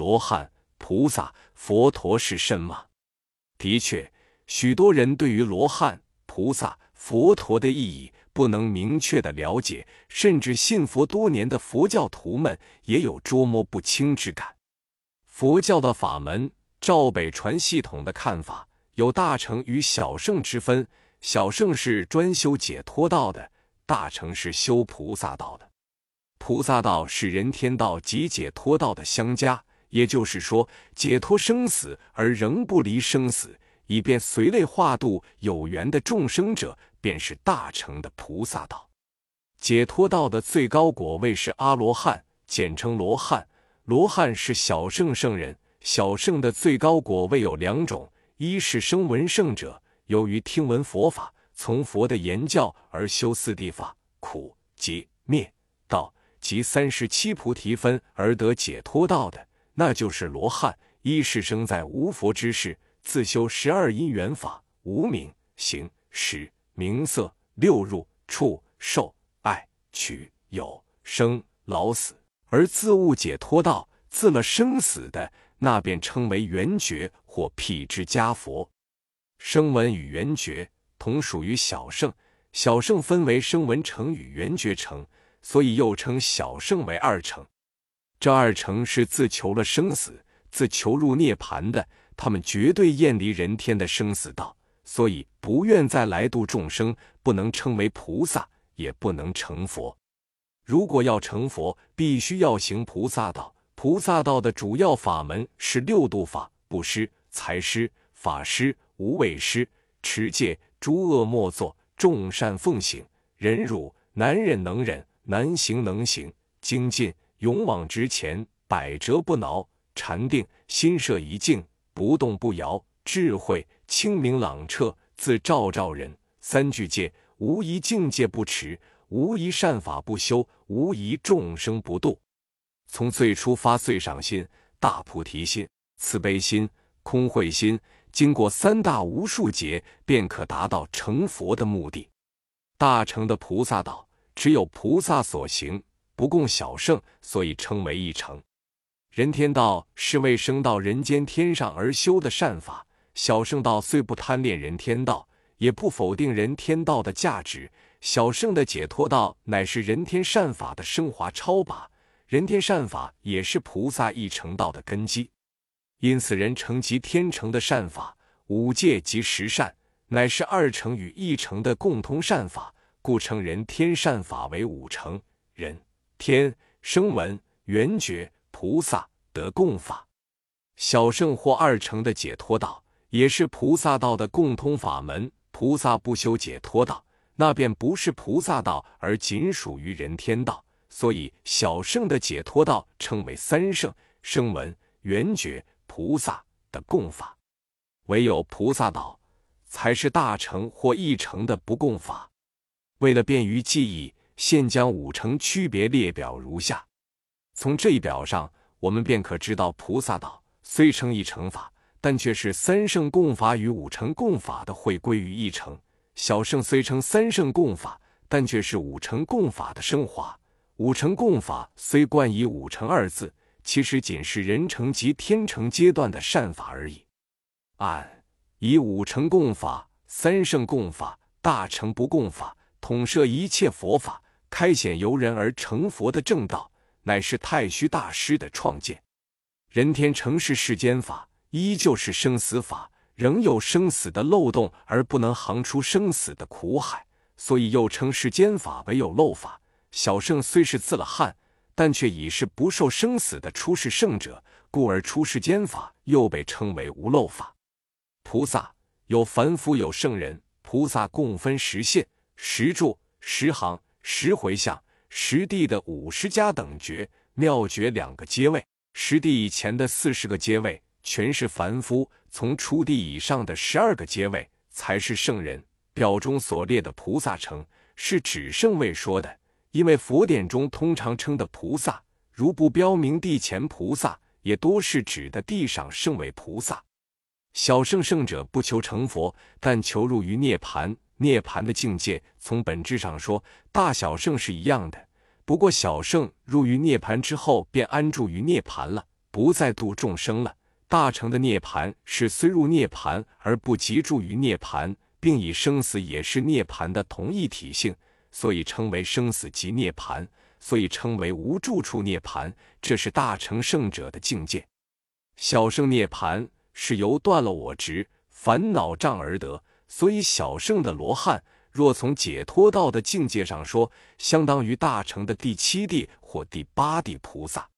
罗汉、菩萨、佛陀是什么？的确，许多人对于罗汉、菩萨、佛陀的意义不能明确的了解，甚至信佛多年的佛教徒们也有捉摸不清之感。佛教的法门，照北传系统的看法，有大乘与小乘之分。小乘是专修解脱道的，大乘是修菩萨道的。菩萨道是人天道及解脱道的相加，也就是说，解脱生死而仍不离生死，以便随类化度有缘的众生者，便是大乘的菩萨道。解脱道的最高果位是阿罗汉，简称罗汉。罗汉是小圣圣人，小圣的最高果位有两种：一是声闻圣者。由于听闻佛法，从佛的言教而修四谛法、苦、集、灭、道及三十七菩提分而得解脱道的，那就是罗汉。一是生在无佛之世，自修十二因缘法、无名、行、识、名色、六入、触、受、爱、取、有、生、老、死，而自悟解脱道，自了生死的，那便称为圆觉或辟支迦佛。声闻与缘觉同属于小圣，小圣分为声闻乘与缘觉乘，所以又称小圣为二乘。这二成是自求了生死，自求入涅盘的，他们绝对厌离人天的生死道，所以不愿再来度众生，不能称为菩萨，也不能成佛。如果要成佛，必须要行菩萨道。菩萨道的主要法门是六度法：布施、财施、法施。无畏施、持戒、诸恶莫作、众善奉行、忍辱、难忍能忍、难行能行、精进、勇往直前、百折不挠、禅定、心摄一静、不动不摇、智慧、清明朗澈、自照照人。三句戒：无一境界不持，无一善法不修，无一众生不度。从最初发最上心、大菩提心、慈悲心、空慧心。经过三大无数劫，便可达到成佛的目的。大乘的菩萨道，只有菩萨所行，不共小圣，所以称为一乘。人天道是为升到人间天上而修的善法。小圣道虽不贪恋人天道，也不否定人天道的价值。小圣的解脱道乃是人天善法的升华超拔，人天善法也是菩萨一乘道的根基。因此，人成即天成的善法，五戒即十善，乃是二乘与一乘的共同善法，故称人天善法为五乘。人天声闻缘觉菩萨得共法，小圣或二乘的解脱道，也是菩萨道的共通法门。菩萨不修解脱道，那便不是菩萨道，而仅属于人天道。所以，小圣的解脱道称为三圣：声闻缘觉。菩萨的共法，唯有菩萨道才是大乘或一乘的不共法。为了便于记忆，现将五乘区别列表如下。从这一表上，我们便可知道，菩萨道虽称一乘法，但却是三圣共法与五乘共法的会归于一乘；小圣虽称三圣共法，但却是五乘共法的升华。五乘共法虽冠以五乘二字。其实仅是人成及天成阶段的善法而已。按以五成共法、三圣共法、大乘不共法，统摄一切佛法，开显由人而成佛的正道，乃是太虚大师的创建。人天成是世间法，依旧是生死法，仍有生死的漏洞而不能行出生死的苦海，所以又称世间法为有漏法。小圣虽是自了汉。但却已是不受生死的出世圣者，故而出世间法又被称为无漏法。菩萨有凡夫有圣人，菩萨共分十现、十住、十行、十回向、十地的五十家等觉、妙觉两个阶位。十地以前的四十个阶位全是凡夫，从初地以上的十二个阶位才是圣人。表中所列的菩萨城是指圣位说的。因为佛典中通常称的菩萨，如不标明地前菩萨，也多是指的地上圣位菩萨。小圣圣者不求成佛，但求入于涅盘。涅盘的境界，从本质上说，大小圣是一样的。不过小圣入于涅盘之后，便安住于涅盘了。不再度众生了。大乘的涅盘是虽入涅盘而不即住于涅盘，并以生死也是涅盘的同一体性，所以称为生死即涅盘，所以称为无住处涅盘。这是大乘圣者的境界。小圣涅盘是由断了我执、烦恼障而得，所以小圣的罗汉。若从解脱道的境界上说，相当于大乘的第七地或第八地菩萨。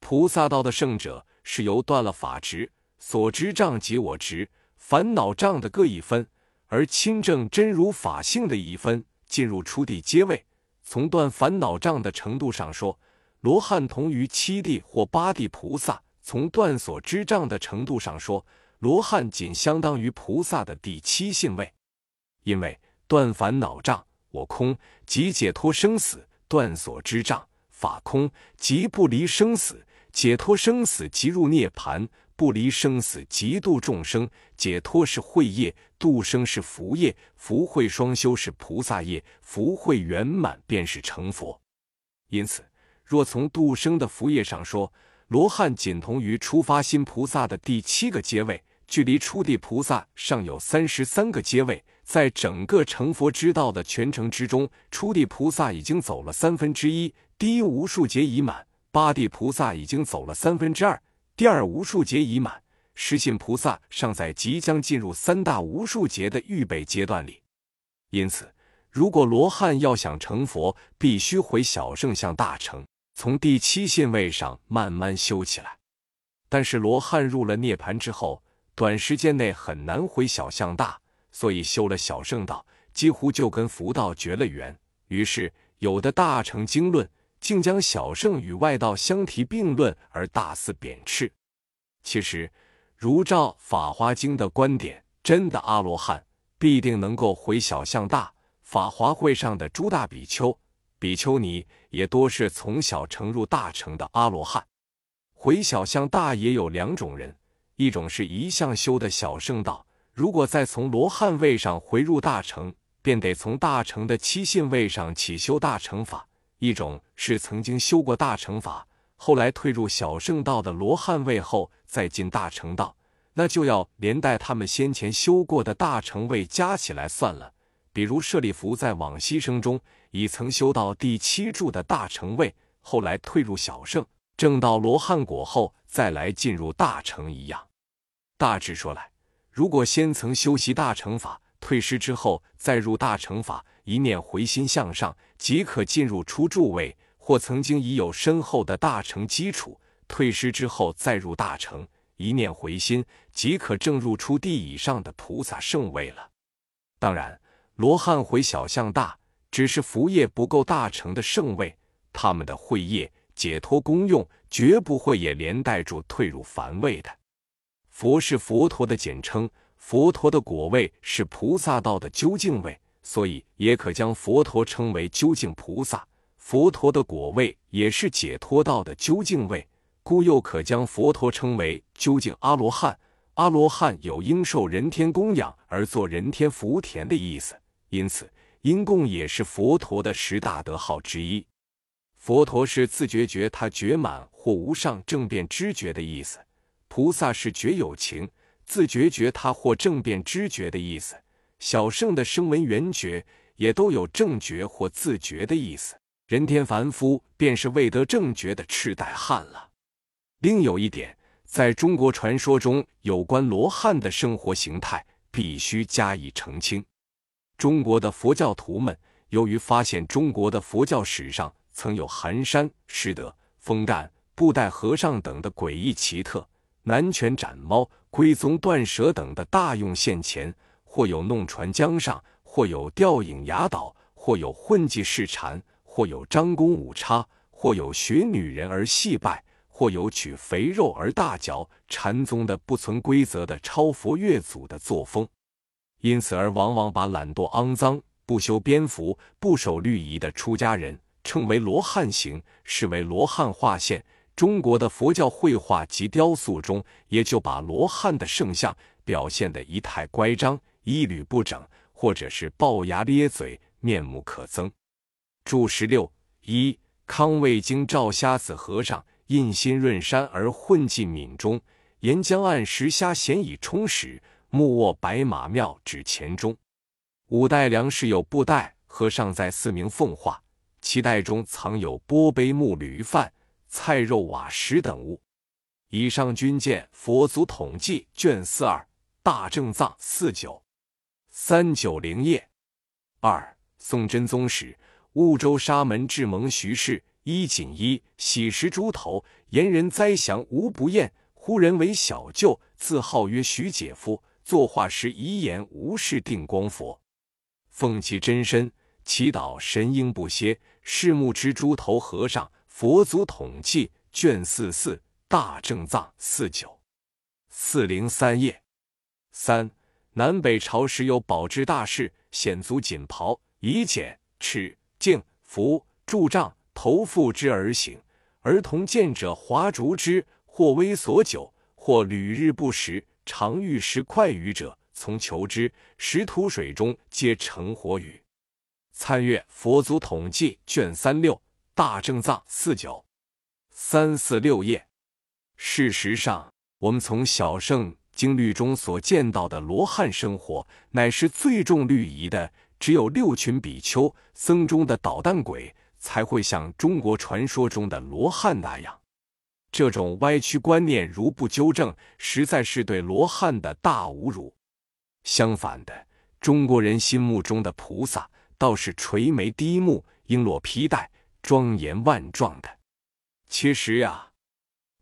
菩萨道的圣者是由断了法执、所执障及我执、烦恼障的各一分，而亲证真如法性的一分，进入初地阶位。从断烦恼障的程度上说，罗汉同于七地或八地菩萨；从断所知障的程度上说，罗汉仅相当于菩萨的第七性位，因为。断烦恼障，我空即解脱生死；断所知障，法空即不离生死，解脱生死即入涅盘，不离生死即度众生。解脱是慧业，度生是福业，福慧双修是菩萨业，福慧圆满便是成佛。因此，若从度生的福业上说，罗汉仅同于初发心菩萨的第七个阶位，距离初地菩萨尚有三十三个阶位。在整个成佛之道的全程之中，初地菩萨已经走了三分之一，第一无数劫已满；八地菩萨已经走了三分之二，第二无数劫已满；实信菩萨尚在即将进入三大无数劫的预备阶段里。因此，如果罗汉要想成佛，必须回小圣向大成，从第七信位上慢慢修起来。但是罗汉入了涅盘之后，短时间内很难回小向大。所以修了小圣道，几乎就跟佛道绝了缘。于是有的大乘经论竟将小圣与外道相提并论，而大肆贬斥。其实，如照《法华经》的观点，真的阿罗汉必定能够回小向大。法华会上的诸大比丘、比丘尼也多是从小乘入大乘的阿罗汉。回小向大也有两种人，一种是一向修的小圣道。如果再从罗汉位上回入大乘，便得从大乘的七信位上起修大乘法。一种是曾经修过大乘法，后来退入小圣道的罗汉位后再进大乘道，那就要连带他们先前修过的大乘位加起来算了。比如舍利弗在往昔生中已曾修到第七柱的大乘位，后来退入小圣，正到罗汉果后再来进入大乘一样。大致说来。如果先曾修习大乘法，退失之后再入大乘法，一念回心向上，即可进入初住位；或曾经已有深厚的大乘基础，退失之后再入大乘，一念回心，即可正入初地以上的菩萨圣位了。当然，罗汉回小向大，只是福业不够大乘的圣位，他们的慧业解脱功用，绝不会也连带住退入凡位的。佛是佛陀的简称，佛陀的果位是菩萨道的究竟位，所以也可将佛陀称为究竟菩萨。佛陀的果位也是解脱道的究竟位，故又可将佛陀称为究竟阿罗汉。阿罗汉有应受人天供养而做人天福田的意思，因此因供也是佛陀的十大德号之一。佛陀是自觉觉他觉满或无上正变知觉的意思。菩萨是觉有情，自觉觉他或正变知觉的意思。小圣的声闻缘觉也都有正觉或自觉的意思。人天凡夫便是未得正觉的赤带汉了。另有一点，在中国传说中有关罗汉的生活形态，必须加以澄清。中国的佛教徒们由于发现中国的佛教史上曾有寒山、师德、风干、布袋和尚等的诡异奇特。南拳斩猫、龟宗断舌等的大用现前，或有弄船江上，或有吊影崖岛，或有混迹市禅，或有张弓舞叉，或有学女人而戏拜，或有取肥肉而大嚼。禅宗的不存规则的超佛越祖的作风，因此而往往把懒惰、肮脏、不修边幅、不守律仪的出家人称为罗汉行，视为罗汉化现。中国的佛教绘画及雕塑中，也就把罗汉的圣像表现得仪态乖张、一缕不整，或者是龅牙咧嘴、面目可憎。注十六一，康卫经赵瞎子和尚印心润山而混进闽中，沿江岸石虾咸以充实。木卧白马庙指前中。五代梁氏有布袋，和尚在四明奉化，其袋中藏有钵杯木驴饭、菜肉瓦石等物。以上均见《佛祖统计》卷四二大正藏四九三九零页。二宋真宗时，婺州沙门智蒙徐氏衣锦衣喜食猪头，言人灾祥无不厌。呼人为小舅，自号曰徐姐夫。作画时遗言无事定光佛。奉其真身，祈祷神鹰不歇。是木之猪头和尚，佛祖统计卷四四大正藏四九四零三页。三南北朝时有宝志大士，显足锦袍，以简尺镜服柱杖头覆之而行。儿童见者华竹之，或微所久，或屡日不食，常欲食快鱼者。从求之，食土水中皆成活鱼。参阅《佛祖统计》卷三六大正藏四九三四六页。事实上，我们从小圣经律中所见到的罗汉生活，乃是最重律仪的。只有六群比丘僧中的捣蛋鬼，才会像中国传说中的罗汉那样。这种歪曲观念，如不纠正，实在是对罗汉的大侮辱。相反的，中国人心目中的菩萨倒是垂眉低目、璎珞披带、庄严万状的。其实呀，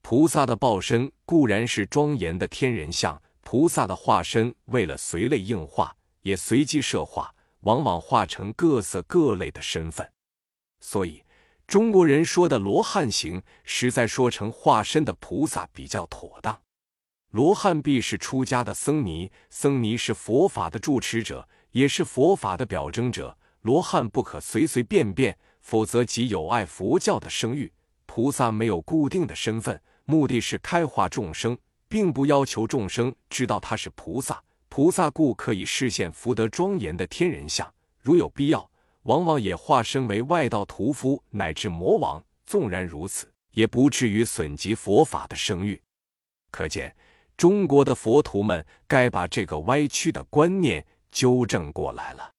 菩萨的报身固然是庄严的天人像，菩萨的化身为了随类应化，也随机设化，往往化成各色各类的身份。所以，中国人说的罗汉行，实在说成化身的菩萨比较妥当。罗汉必是出家的僧尼，僧尼是佛法的住持者，也是佛法的表征者。罗汉不可随随便便，否则即有碍佛教的声誉。菩萨没有固定的身份，目的是开化众生，并不要求众生知道他是菩萨。菩萨故可以视现福德庄严的天人相，如有必要，往往也化身为外道屠夫乃至魔王。纵然如此，也不至于损及佛法的声誉。可见。中国的佛徒们该把这个歪曲的观念纠正过来了。